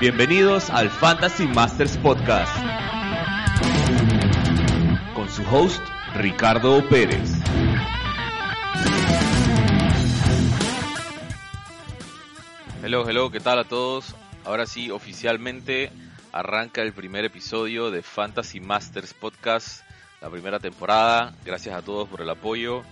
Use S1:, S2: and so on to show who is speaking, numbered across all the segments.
S1: Bienvenidos al Fantasy Masters Podcast con su host Ricardo Pérez. Hello, hello, ¿qué tal a todos? Ahora sí, oficialmente arranca el primer episodio de Fantasy Masters Podcast, la primera temporada. Gracias a todos por el apoyo.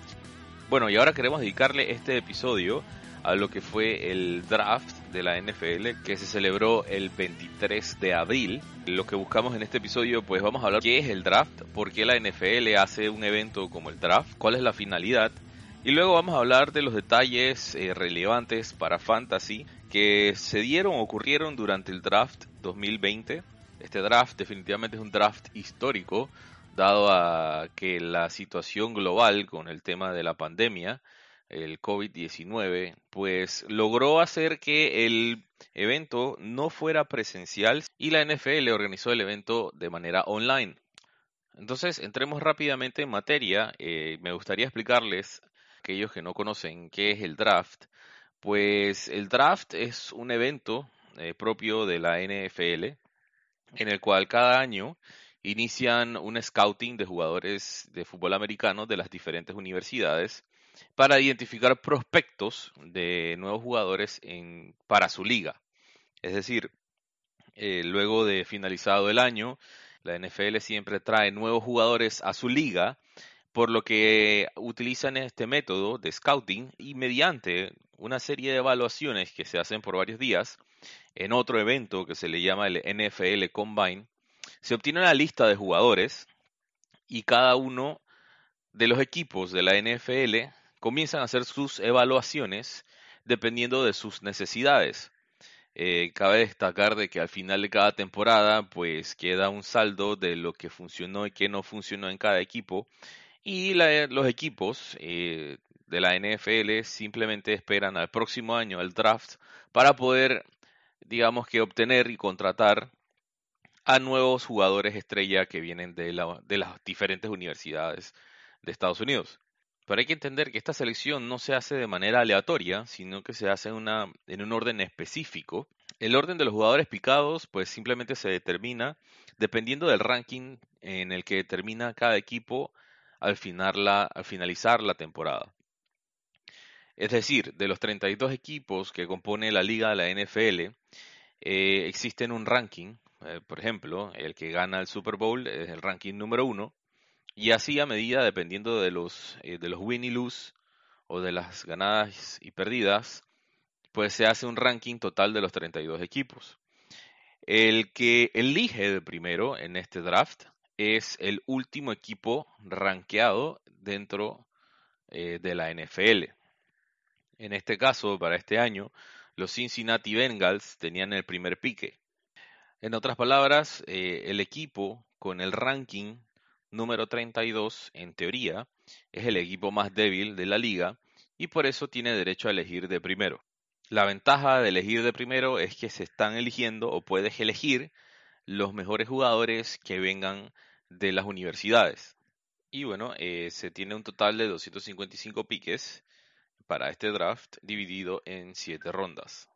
S1: Bueno, y ahora queremos dedicarle este episodio a lo que fue el draft de la NFL que se celebró el 23 de abril. Lo que buscamos en este episodio, pues vamos a hablar qué es el draft, por qué la NFL hace un evento como el draft, cuál es la finalidad y luego vamos a hablar de los detalles eh, relevantes para fantasy que se dieron o ocurrieron durante el draft 2020. Este draft definitivamente es un draft histórico, dado a que la situación global con el tema de la pandemia, el COVID-19, pues logró hacer que el evento no fuera presencial y la NFL organizó el evento de manera online. Entonces, entremos rápidamente en materia. Eh, me gustaría explicarles, aquellos que no conocen qué es el draft, pues el draft es un evento eh, propio de la NFL en el cual cada año inician un scouting de jugadores de fútbol americano de las diferentes universidades para identificar prospectos de nuevos jugadores en, para su liga. Es decir, eh, luego de finalizado el año, la NFL siempre trae nuevos jugadores a su liga, por lo que utilizan este método de scouting y mediante una serie de evaluaciones que se hacen por varios días, en otro evento que se le llama el NFL Combine, se obtiene una lista de jugadores y cada uno de los equipos de la NFL comienzan a hacer sus evaluaciones dependiendo de sus necesidades. Eh, cabe destacar de que al final de cada temporada pues queda un saldo de lo que funcionó y que no funcionó en cada equipo y los equipos eh, de la NFL simplemente esperan al próximo año al draft para poder digamos que obtener y contratar a nuevos jugadores estrella que vienen de, de las diferentes universidades de Estados Unidos. Pero hay que entender que esta selección no se hace de manera aleatoria, sino que se hace una, en un orden específico. El orden de los jugadores picados, pues simplemente se determina dependiendo del ranking en el que termina cada equipo al, al finalizar la temporada. Es decir, de los 32 equipos que compone la liga de la NFL, eh, existen un ranking. Eh, por ejemplo, el que gana el Super Bowl es el ranking número uno y así a medida, dependiendo de los, eh, de los win y lose o de las ganadas y perdidas, pues se hace un ranking total de los 32 equipos. El que elige de primero en este draft es el último equipo rankeado dentro eh, de la NFL. En este caso, para este año, los Cincinnati Bengals tenían el primer pique. En otras palabras, eh, el equipo con el ranking número 32, en teoría, es el equipo más débil de la liga y por eso tiene derecho a elegir de primero. La ventaja de elegir de primero es que se están eligiendo o puedes elegir los mejores jugadores que vengan de las universidades. Y bueno, eh, se tiene un total de 255 piques para este draft dividido en 7 rondas.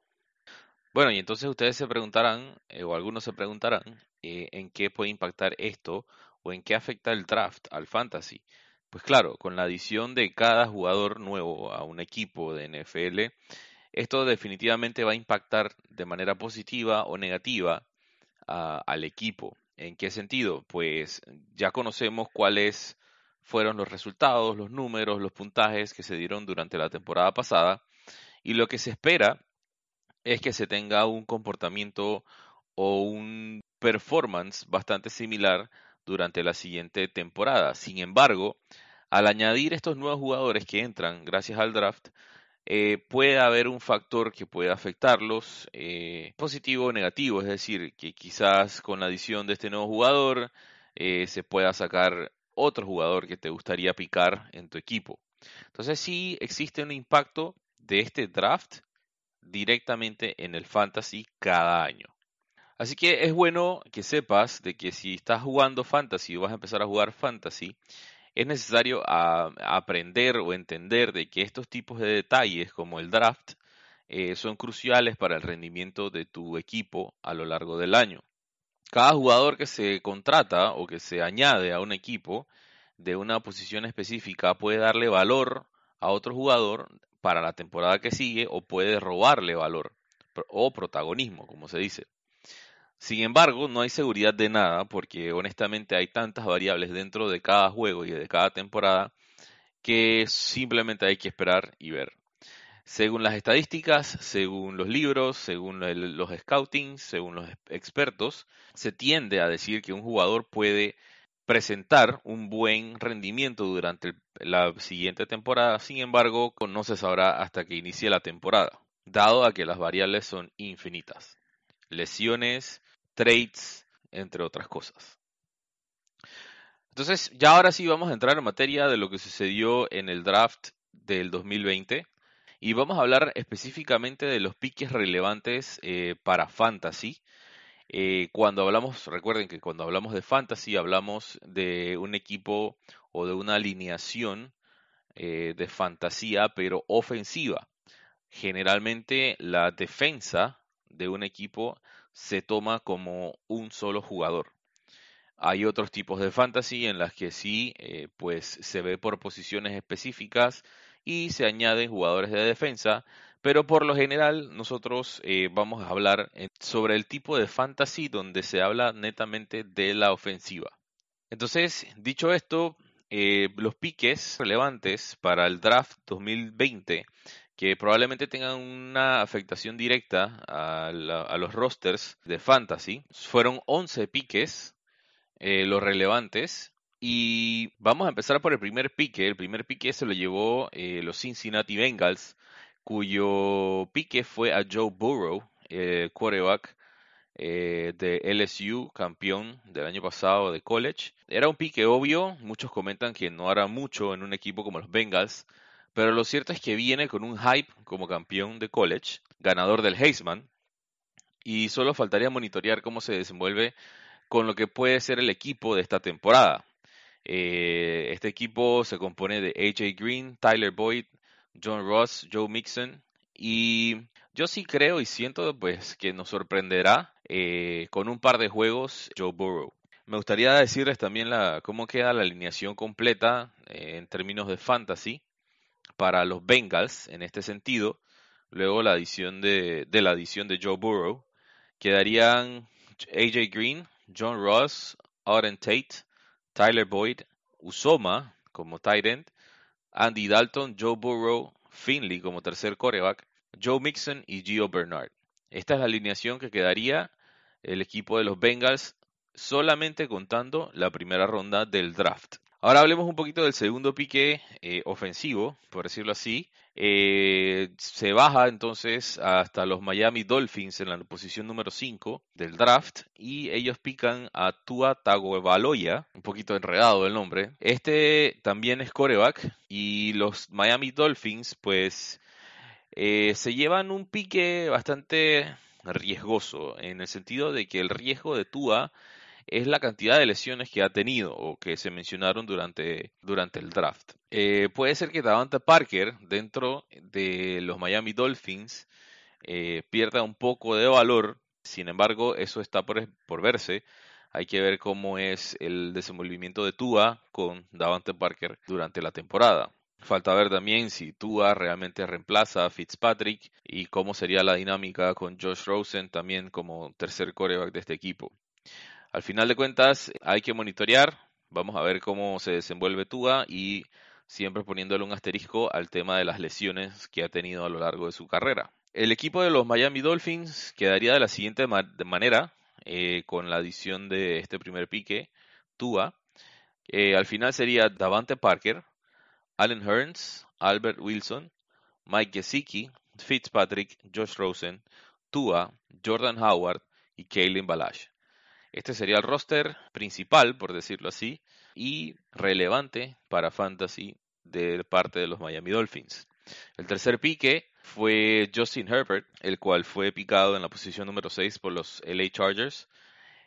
S1: Bueno, y entonces ustedes se preguntarán, eh, o algunos se preguntarán, eh, en qué puede impactar esto o en qué afecta el draft al fantasy. Pues claro, con la adición de cada jugador nuevo a un equipo de NFL, esto definitivamente va a impactar de manera positiva o negativa al equipo. ¿En qué sentido? Pues ya conocemos cuáles fueron los resultados, los números, los puntajes que se dieron durante la temporada pasada y lo que se espera es que se tenga un comportamiento o un performance bastante similar durante la siguiente temporada. Sin embargo, Al añadir estos nuevos jugadores que entran gracias al draft, eh, puede haber un factor que puede afectarlos, eh, positivo o negativo, es decir, que quizás con la adición de este nuevo jugador eh, se pueda sacar otro jugador que te gustaría picar en tu equipo. Entonces sí existe un impacto de este draft directamente en el fantasy cada año. Así que es bueno que sepas de que si estás jugando fantasy o vas a empezar a jugar fantasy, es necesario aprender o entender de que estos tipos de detalles como el draft eh, son cruciales para el rendimiento de tu equipo a lo largo del año. Cada jugador que se contrata o que se añade a un equipo de una posición específica puede darle valor a otro jugador para la temporada que sigue o puede robarle valor o protagonismo, como se dice. Sin embargo, no hay seguridad de nada porque honestamente hay tantas variables dentro de cada juego y de cada temporada que simplemente hay que esperar y ver. Según las estadísticas, según los libros, según los scouting, según los expertos, se tiende a decir que un jugador puede presentar un buen rendimiento durante la siguiente temporada, sin embargo, no se sabrá hasta que inicie la temporada, dado a que las variables son infinitas. Lesiones, trades, entre otras cosas. Entonces, ya ahora sí vamos a entrar en materia de lo que sucedió en el draft del 2020 y vamos a hablar específicamente de los piques relevantes eh, para fantasy. Eh, cuando hablamos, recuerden que cuando hablamos de fantasy hablamos de un equipo o de una alineación eh, de fantasía, pero ofensiva. Generalmente la defensa de un equipo se toma como un solo jugador. Hay otros tipos de fantasy en las que sí, eh, pues se ve por posiciones específicas y se añaden jugadores de defensa, pero por lo general nosotros eh, vamos a hablar eh, sobre el tipo de fantasy donde se habla netamente de la ofensiva. Entonces, dicho esto, los piques relevantes para el draft 2020 que probablemente tengan una afectación directa a, los rosters de fantasy. Fueron 11 piques, eh, los relevantes. Y vamos a empezar por el primer pique. El primer pique se lo llevó eh, los Cincinnati Bengals, cuyo pique fue a Joe Burrow, el quarterback eh, de LSU, campeón del año pasado de college. Era un pique obvio, muchos comentan que no hará mucho en un equipo como los Bengals, pero lo cierto es que viene con un hype como campeón de college, ganador del Heisman, y solo faltaría monitorear cómo se desenvuelve con lo que puede ser el equipo de esta temporada. Eh, este equipo se compone de AJ Green, Tyler Boyd, John Ross, Joe Mixon y yo sí creo y siento pues que nos sorprenderá eh, con un par de juegos Joe Burrow. Me gustaría decirles también la, cómo queda la alineación completa eh, en términos de fantasy para los Bengals en este sentido. Luego la adición de, la adición de Joe Burrow. Quedarían AJ Green, John Ross, Auden Tate, Tyler Boyd, Usoma como tight end, Andy Dalton, Joe Burrow, Finley como tercer coreback, Joe Mixon y Gio Bernard. Esta es la alineación que quedaría el equipo de los Bengals solamente contando la primera ronda del draft. Ahora hablemos un poquito del segundo pique eh, ofensivo, por decirlo así. Eh, se baja entonces hasta los Miami Dolphins en la posición número 5 del draft y ellos pican a Tua Tagovailoa, un poquito enredado el nombre. Este también es coreback y los Miami Dolphins pues eh, se llevan un pique bastante riesgoso en el sentido de que el riesgo de Tua es la cantidad de lesiones que ha tenido o que se mencionaron durante, durante el draft. Eh, puede ser que Davante Parker dentro de los Miami Dolphins eh, pierda un poco de valor, sin embargo eso está por, por verse. Hay que ver cómo es el desenvolvimiento de Tua con Davante Parker durante la temporada. Falta ver también si Tua realmente reemplaza a Fitzpatrick y cómo sería la dinámica con Josh Rosen también como tercer coreback de este equipo. Al final de cuentas, hay que monitorear. Vamos a ver cómo se desenvuelve Tua y siempre poniéndole un asterisco al tema de las lesiones que ha tenido a lo largo de su carrera. El equipo de los Miami Dolphins quedaría de la siguiente manera, eh, con la adición de este primer pique, Tua. Eh, al final sería Davante Parker, Allen Hearns, Albert Wilson, Mike Gesicki, Fitzpatrick, Josh Rosen, Tua, Jordan Howard y Kalen Balash. Este sería el roster principal, por decirlo así, y relevante para Fantasy de parte de los Miami Dolphins. El tercer pique fue Justin Herbert, el cual fue picado en la posición número 6 por los LA Chargers.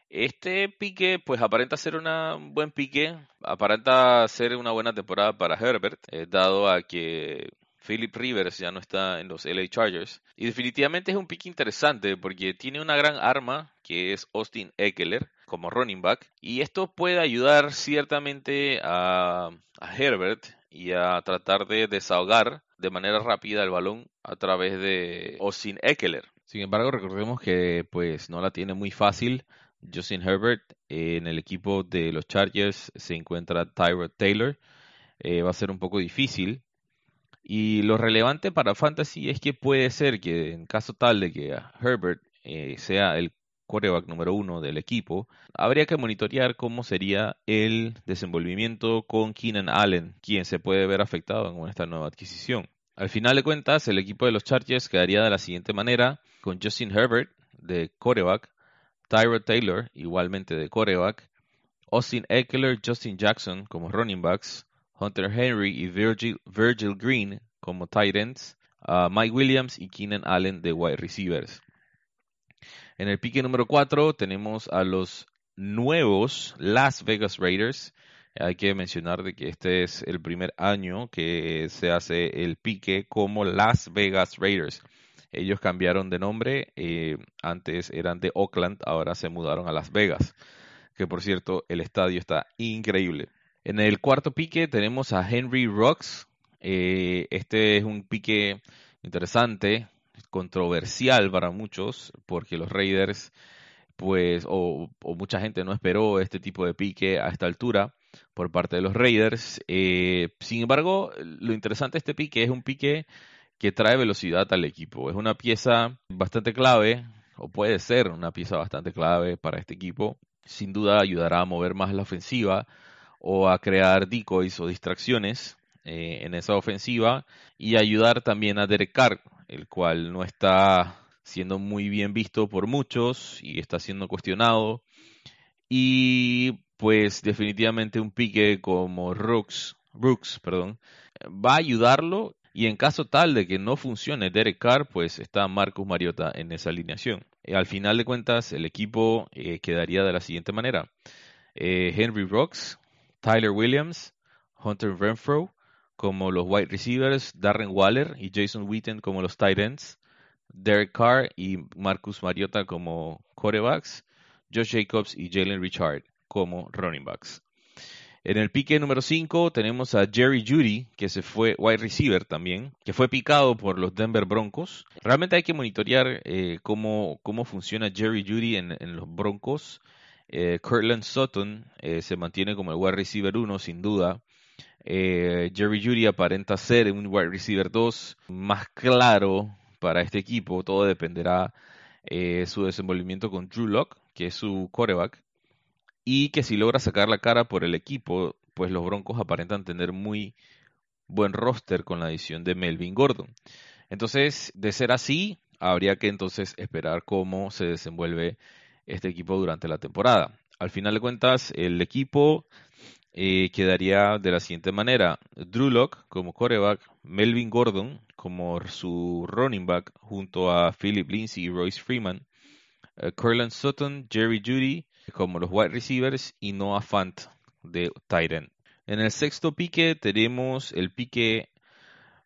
S1: Este pique, pues aparenta ser un buen pique, aparenta ser una buena temporada para Herbert, eh, dado a que Philip Rivers ya no está en los LA Chargers. Y definitivamente es un pick interesante porque tiene una gran arma que es Austin Eckler como running back. Y esto puede ayudar ciertamente a, Herbert y a tratar de desahogar de manera rápida el balón a través de Austin Eckler. Sin embargo, recordemos que pues no la tiene muy fácil. Justin Herbert en el equipo de los Chargers se encuentra Tyrod Taylor. Eh, va a ser un poco difícil y lo relevante para Fantasy es que puede ser que en caso tal de que Herbert eh, sea el quarterback número uno del equipo, habría que monitorear cómo sería el desenvolvimiento con Keenan Allen, quien se puede ver afectado con esta nueva adquisición. Al final de cuentas, el equipo de los Chargers quedaría de la siguiente manera, con Justin Herbert de quarterback, Tyrod Taylor igualmente de quarterback, Austin Eckler, Justin Jackson como running backs, Hunter Henry y Virgil, Virgil Green como tight ends, Mike Williams y Keenan Allen de wide receivers. En el pique número 4 tenemos a los nuevos Las Vegas Raiders. Hay que mencionar de que este es el primer año que se hace el pique como Las Vegas Raiders. Ellos cambiaron de nombre, eh, antes eran de Oakland, ahora se mudaron a Las Vegas. Que por cierto, el estadio está increíble. En el cuarto pique tenemos a Henry Rocks. Eh, este es un pique interesante, controversial para muchos, porque los Raiders, pues, o, mucha gente no esperó este tipo de pique a esta altura por parte de los Raiders. Eh, sin embargo, lo interesante de este pique es un pique que trae velocidad al equipo. Es una pieza bastante clave, o puede ser una pieza bastante clave para este equipo. Sin duda ayudará a mover más la ofensiva o a crear decoys o distracciones eh, en esa ofensiva y ayudar también a Derek Carr, el cual no está siendo muy bien visto por muchos y está siendo cuestionado. Y pues definitivamente un pique como Brooks, Brooks perdón, va a ayudarlo y en caso tal de que no funcione Derek Carr, pues está Marcus Mariota en esa alineación. al final de cuentas, el equipo eh, quedaría de la siguiente manera. Eh, Henry Brooks, Tyler Williams, Hunter Renfro como los wide receivers, Darren Waller y Jason Witten como los tight ends, Derek Carr y Marcus Mariota como quarterbacks, Josh Jacobs y Jalen Richard como running backs. En el pique número 5 tenemos a Jerry Judy, que se fue wide receiver también, que fue picado por los Denver Broncos. Realmente hay que monitorear eh, cómo, cómo funciona Jerry Judy en, en los Broncos. Eh, Cortland Sutton eh, se mantiene como el wide receiver 1, sin duda. Eh, Jerry Judy aparenta ser un wide receiver 2 más claro para este equipo. Todo dependerá eh, su desenvolvimiento con Drew Locke, que es su quarterback. Y que si logra sacar la cara por el equipo, pues los Broncos aparentan tener muy buen roster con la adición de Melvin Gordon. Entonces, de ser así, habría que entonces esperar cómo se desenvuelve este equipo durante la temporada. Al final de cuentas, el equipo eh, quedaría de la siguiente manera. Drew Locke como coreback, Melvin Gordon como su running back junto a Philip Lindsay y Royce Freeman, uh, Sutton, Jerry Judy como los wide receivers y Noah Fant de tight end. En el sexto pique tenemos el pique,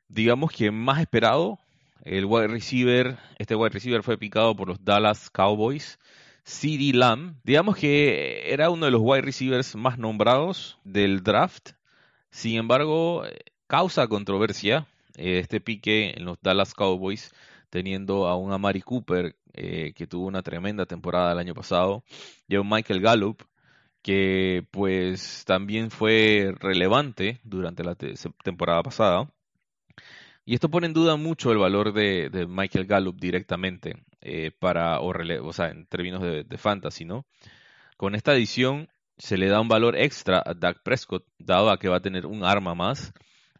S1: digamos que más esperado. El wide receiver, este wide receiver fue picado por los Dallas Cowboys. CD Lamb, digamos que era uno de los wide receivers más nombrados del draft. Sin embargo, causa controversia eh, este pique en los Dallas Cowboys, teniendo a un Amari Cooper eh, que tuvo una tremenda temporada el año pasado, y a un Michael Gallup que pues también fue relevante durante la temporada pasada. Y esto pone en duda mucho el valor de, Michael Gallup directamente eh, para, o, sea, en términos de, fantasy, ¿no? Con esta edición se le da un valor extra a Dak Prescott, dado a que va a tener un arma más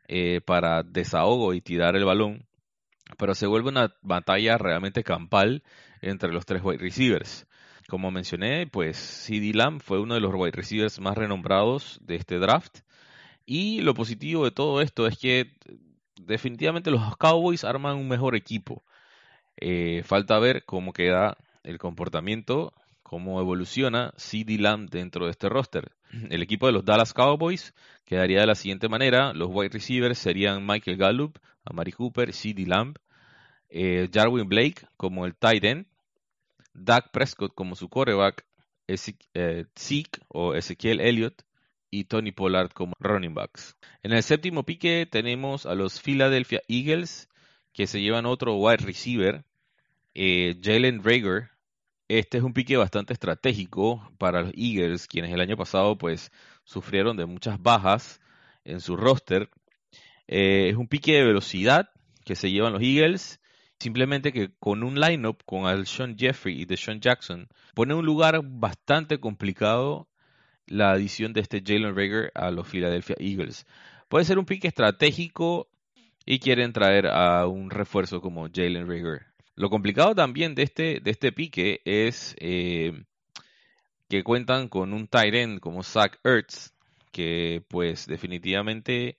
S1: eh, para desahogo y tirar el balón, pero se vuelve una batalla realmente campal entre los tres wide receivers. Como mencioné, pues CD Lamb fue uno de los wide receivers más renombrados de este draft. Y lo positivo de todo esto es que definitivamente los Cowboys arman un mejor equipo. Eh, falta ver cómo queda el comportamiento, cómo evoluciona CD Lamb dentro de este roster. El equipo de los Dallas Cowboys quedaría de la siguiente manera. Los wide receivers serían Michael Gallup, Amari Cooper, CD Lamb, eh, Jarwin Blake como el tight end, Dak Prescott como su quarterback, eh, Zeke o Ezekiel Elliott y Tony Pollard como running backs. En el séptimo pique tenemos a los Philadelphia Eagles que se llevan otro wide receiver, eh, Jalen Rager. Este es un pique bastante estratégico para los Eagles, quienes el año pasado pues sufrieron de muchas bajas en su roster. es un pique de velocidad que se llevan los Eagles Simplemente que con un lineup con Sean Jeffrey y Deshaun Jackson pone un lugar bastante complicado la adición de este Jalen Rager a los Philadelphia Eagles. Puede ser un pique estratégico y quieren traer a un refuerzo como Jalen Rager. Lo complicado también de este, de este pique es eh, que cuentan con un tight end como Zach Ertz, que pues definitivamente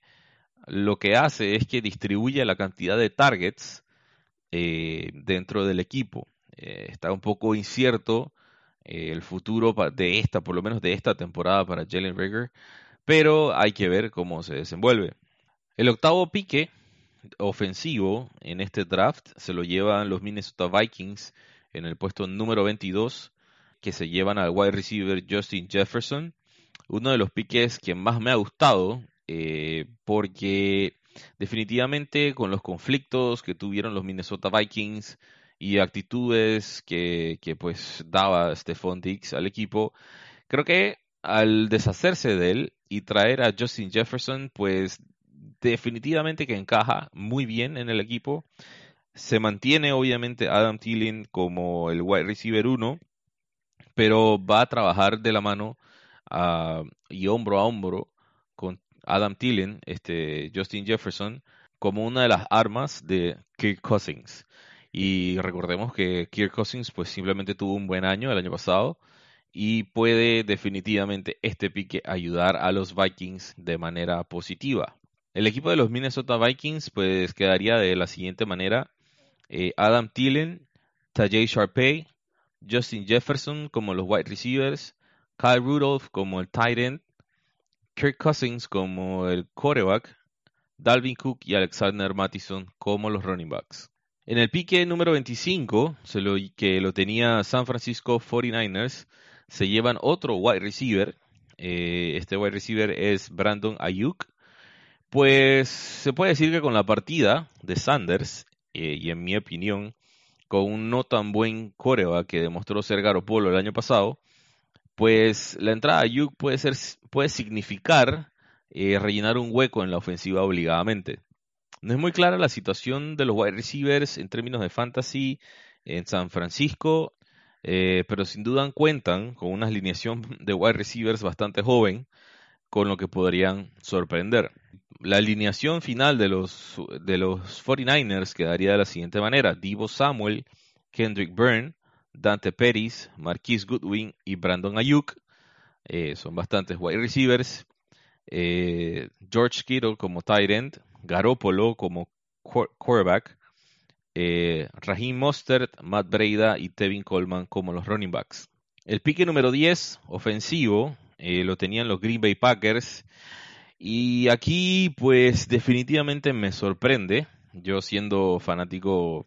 S1: lo que hace es que distribuye la cantidad de targets eh, dentro del equipo. Eh, está un poco incierto eh, el futuro de esta, por lo menos de esta temporada para Jalen Rager, pero hay que ver cómo se desenvuelve. El octavo pique ofensivo en este draft se lo llevan los Minnesota Vikings en el puesto número 22, que se llevan al wide receiver Justin Jefferson. Uno de los piques que más me ha gustado, porque definitivamente con los conflictos que tuvieron los Minnesota Vikings y actitudes que, que pues daba Stephon Diggs al equipo, creo que al deshacerse de él y traer a Justin Jefferson, pues definitivamente que encaja muy bien en el equipo. Se mantiene obviamente Adam Thielen como el wide receiver 1, pero va a trabajar de la mano ah, y hombro a hombro con Adam Thielen, este, Justin Jefferson, como una de las armas de Kirk Cousins. Y recordemos que Kirk Cousins pues simplemente tuvo un buen año el año pasado y puede definitivamente este pique ayudar a los Vikings de manera positiva. El equipo de los Minnesota Vikings pues quedaría de la siguiente manera. Eh, Adam Thielen, Tajay Sharpay, Justin Jefferson como los wide receivers, Kyle Rudolph como el tight end, Kirk Cousins como el quarterback, Dalvin Cook y Alexander Mattison como los running backs. En el pique número 25, se lo, que lo tenía San Francisco 49ers, se llevan otro wide receiver. Eh, este wide receiver es Brandon Ayuk. Pues se puede decir que con la partida de Sanders, eh, y en mi opinión, con un no tan buen quarterback que demostró ser Garopolo el año pasado, pues la entrada de Ayuk puede, ser, puede significar eh, rellenar un hueco en la ofensiva obligadamente. No es muy clara la situación de los wide receivers en términos de fantasy en San Francisco, eh, pero sin duda cuentan con una alineación de wide receivers bastante joven, con lo que podrían sorprender. La alineación final de los, de los 49ers quedaría de la siguiente manera: Divo Samuel, Kendrick Byrne, Dante Pettis, Marquise Goodwin y Brandon Ayuk. Eh, son bastantes wide receivers. Eh, George Kittle como tight end, Garoppolo como quarterback, eh, Raheem Mostert, Matt Breida y Tevin Coleman como los running backs. El pique número 10, ofensivo, eh, lo tenían los Green Bay Packers. Y aquí, pues definitivamente me sorprende, yo siendo fanático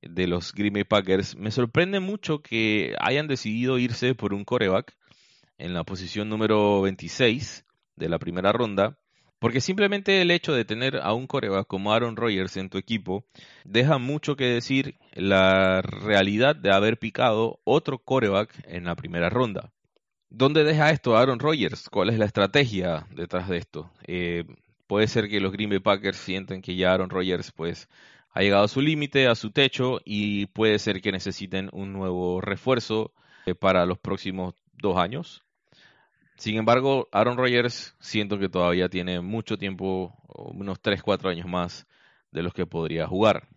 S1: de los Green Bay Packers, me sorprende mucho que hayan decidido irse por un coreback en la posición número 26 de la primera ronda, porque simplemente el hecho de tener a un coreback como Aaron Rodgers en tu equipo deja mucho que decir la realidad de haber picado otro coreback en la primera ronda. ¿Dónde deja esto Aaron Rodgers? ¿Cuál es la estrategia detrás de esto? Eh, puede ser que los Green Bay Packers sienten que ya Aaron Rodgers pues ha llegado a su límite, a su techo y puede ser que necesiten un nuevo refuerzo eh, para los próximos dos años. Sin embargo, Aaron Rodgers siento que todavía tiene mucho tiempo unos 3-4 años más de los que podría jugar.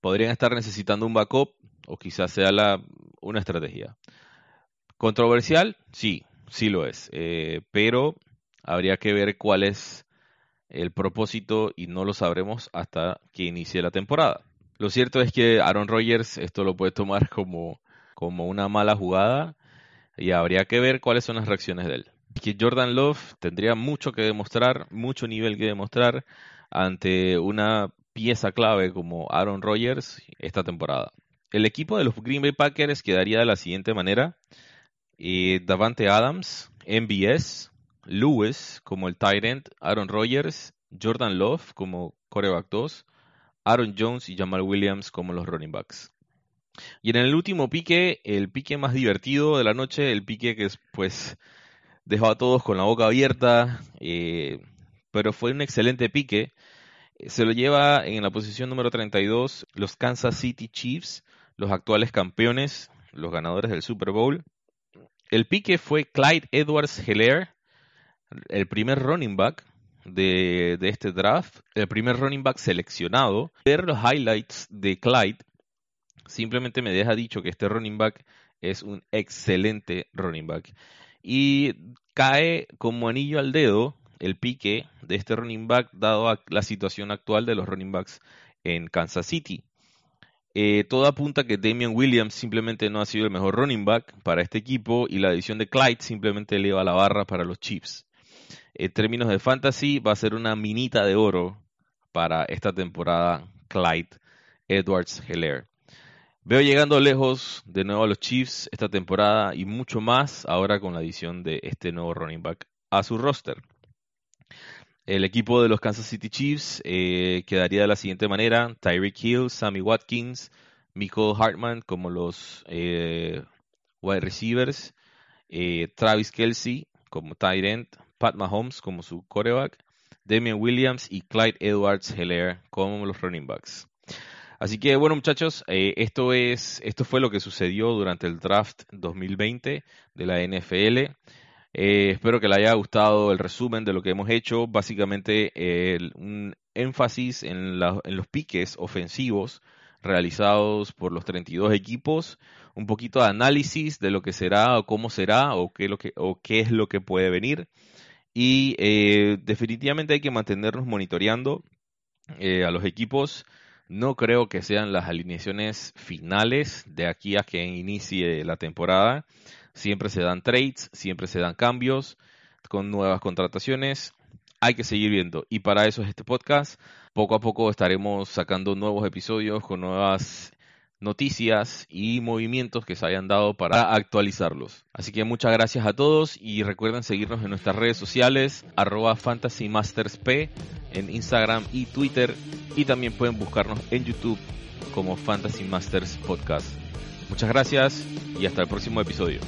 S1: Podrían estar necesitando un backup o quizás sea la, una estrategia. Controversial, sí, sí lo es, eh, pero habría que ver cuál es el propósito y no lo sabremos hasta que inicie la temporada. Lo cierto es que Aaron Rodgers esto lo puede tomar como, como una mala jugada y habría que ver cuáles son las reacciones de él. Que Jordan Love tendría mucho que demostrar, mucho nivel que demostrar ante una pieza clave como Aaron Rodgers esta temporada. El equipo de los Green Bay Packers quedaría de la siguiente manera. Eh, Davante Adams, MBS, Lewis como el end, Aaron Rodgers, Jordan Love como coreback 2, Aaron Jones y Jamal Williams como los running backs. Y en el último pique, el pique más divertido de la noche, el pique que pues dejó a todos con la boca abierta, eh, pero fue un excelente pique. Se lo lleva en la posición número 32 los Kansas City Chiefs, los actuales campeones, los ganadores del Super Bowl. El pique fue Clyde Edwards Heller, el primer running back de, de, este draft, el primer running back seleccionado. Ver los highlights de Clyde simplemente me deja dicho que este running back es un excelente running back. Y cae como anillo al dedo el pique de este running back dado a la situación actual de los running backs en Kansas City. Eh, todo apunta que Damian Williams simplemente no ha sido el mejor running back para este equipo y la adición de Clyde simplemente eleva la barra para los Chiefs. En términos de fantasy, va a ser una minita de oro para esta temporada Clyde Edwards Heller. Veo llegando lejos de nuevo a los Chiefs esta temporada y mucho más ahora con la adición de este nuevo running back a su roster. El equipo de los Kansas City Chiefs eh, quedaría de la siguiente manera: Tyreek Hill, Sammy Watkins, Michael Hartman como los eh, wide receivers, eh, Travis Kelsey como tight end, Pat Mahomes como su quarterback, Damian Williams y Clyde Edwards Heller como los running backs. Así que bueno muchachos, eh, esto es esto fue lo que sucedió durante el draft 2020 de la NFL. Eh, espero que le haya gustado el resumen de lo que hemos hecho. Básicamente un énfasis en, los piques ofensivos realizados por los 32 equipos, un poquito de análisis de lo que será o cómo será o qué, lo que, o qué es lo que puede venir. Y eh, definitivamente hay que mantenernos monitoreando a los equipos no creo que sean las alineaciones finales de aquí a que inicie la temporada. Siempre se dan trades, siempre se dan cambios con nuevas contrataciones. Hay que seguir viendo. Y para eso es este podcast. Poco a poco estaremos sacando nuevos episodios con nuevas noticias y movimientos que se hayan dado para actualizarlos. Así que muchas gracias a todos y recuerden seguirnos en nuestras redes sociales, arroba fantasymastersp en Instagram y Twitter y también pueden buscarnos en YouTube como Fantasy Masters Podcast. Muchas gracias y hasta el próximo episodio.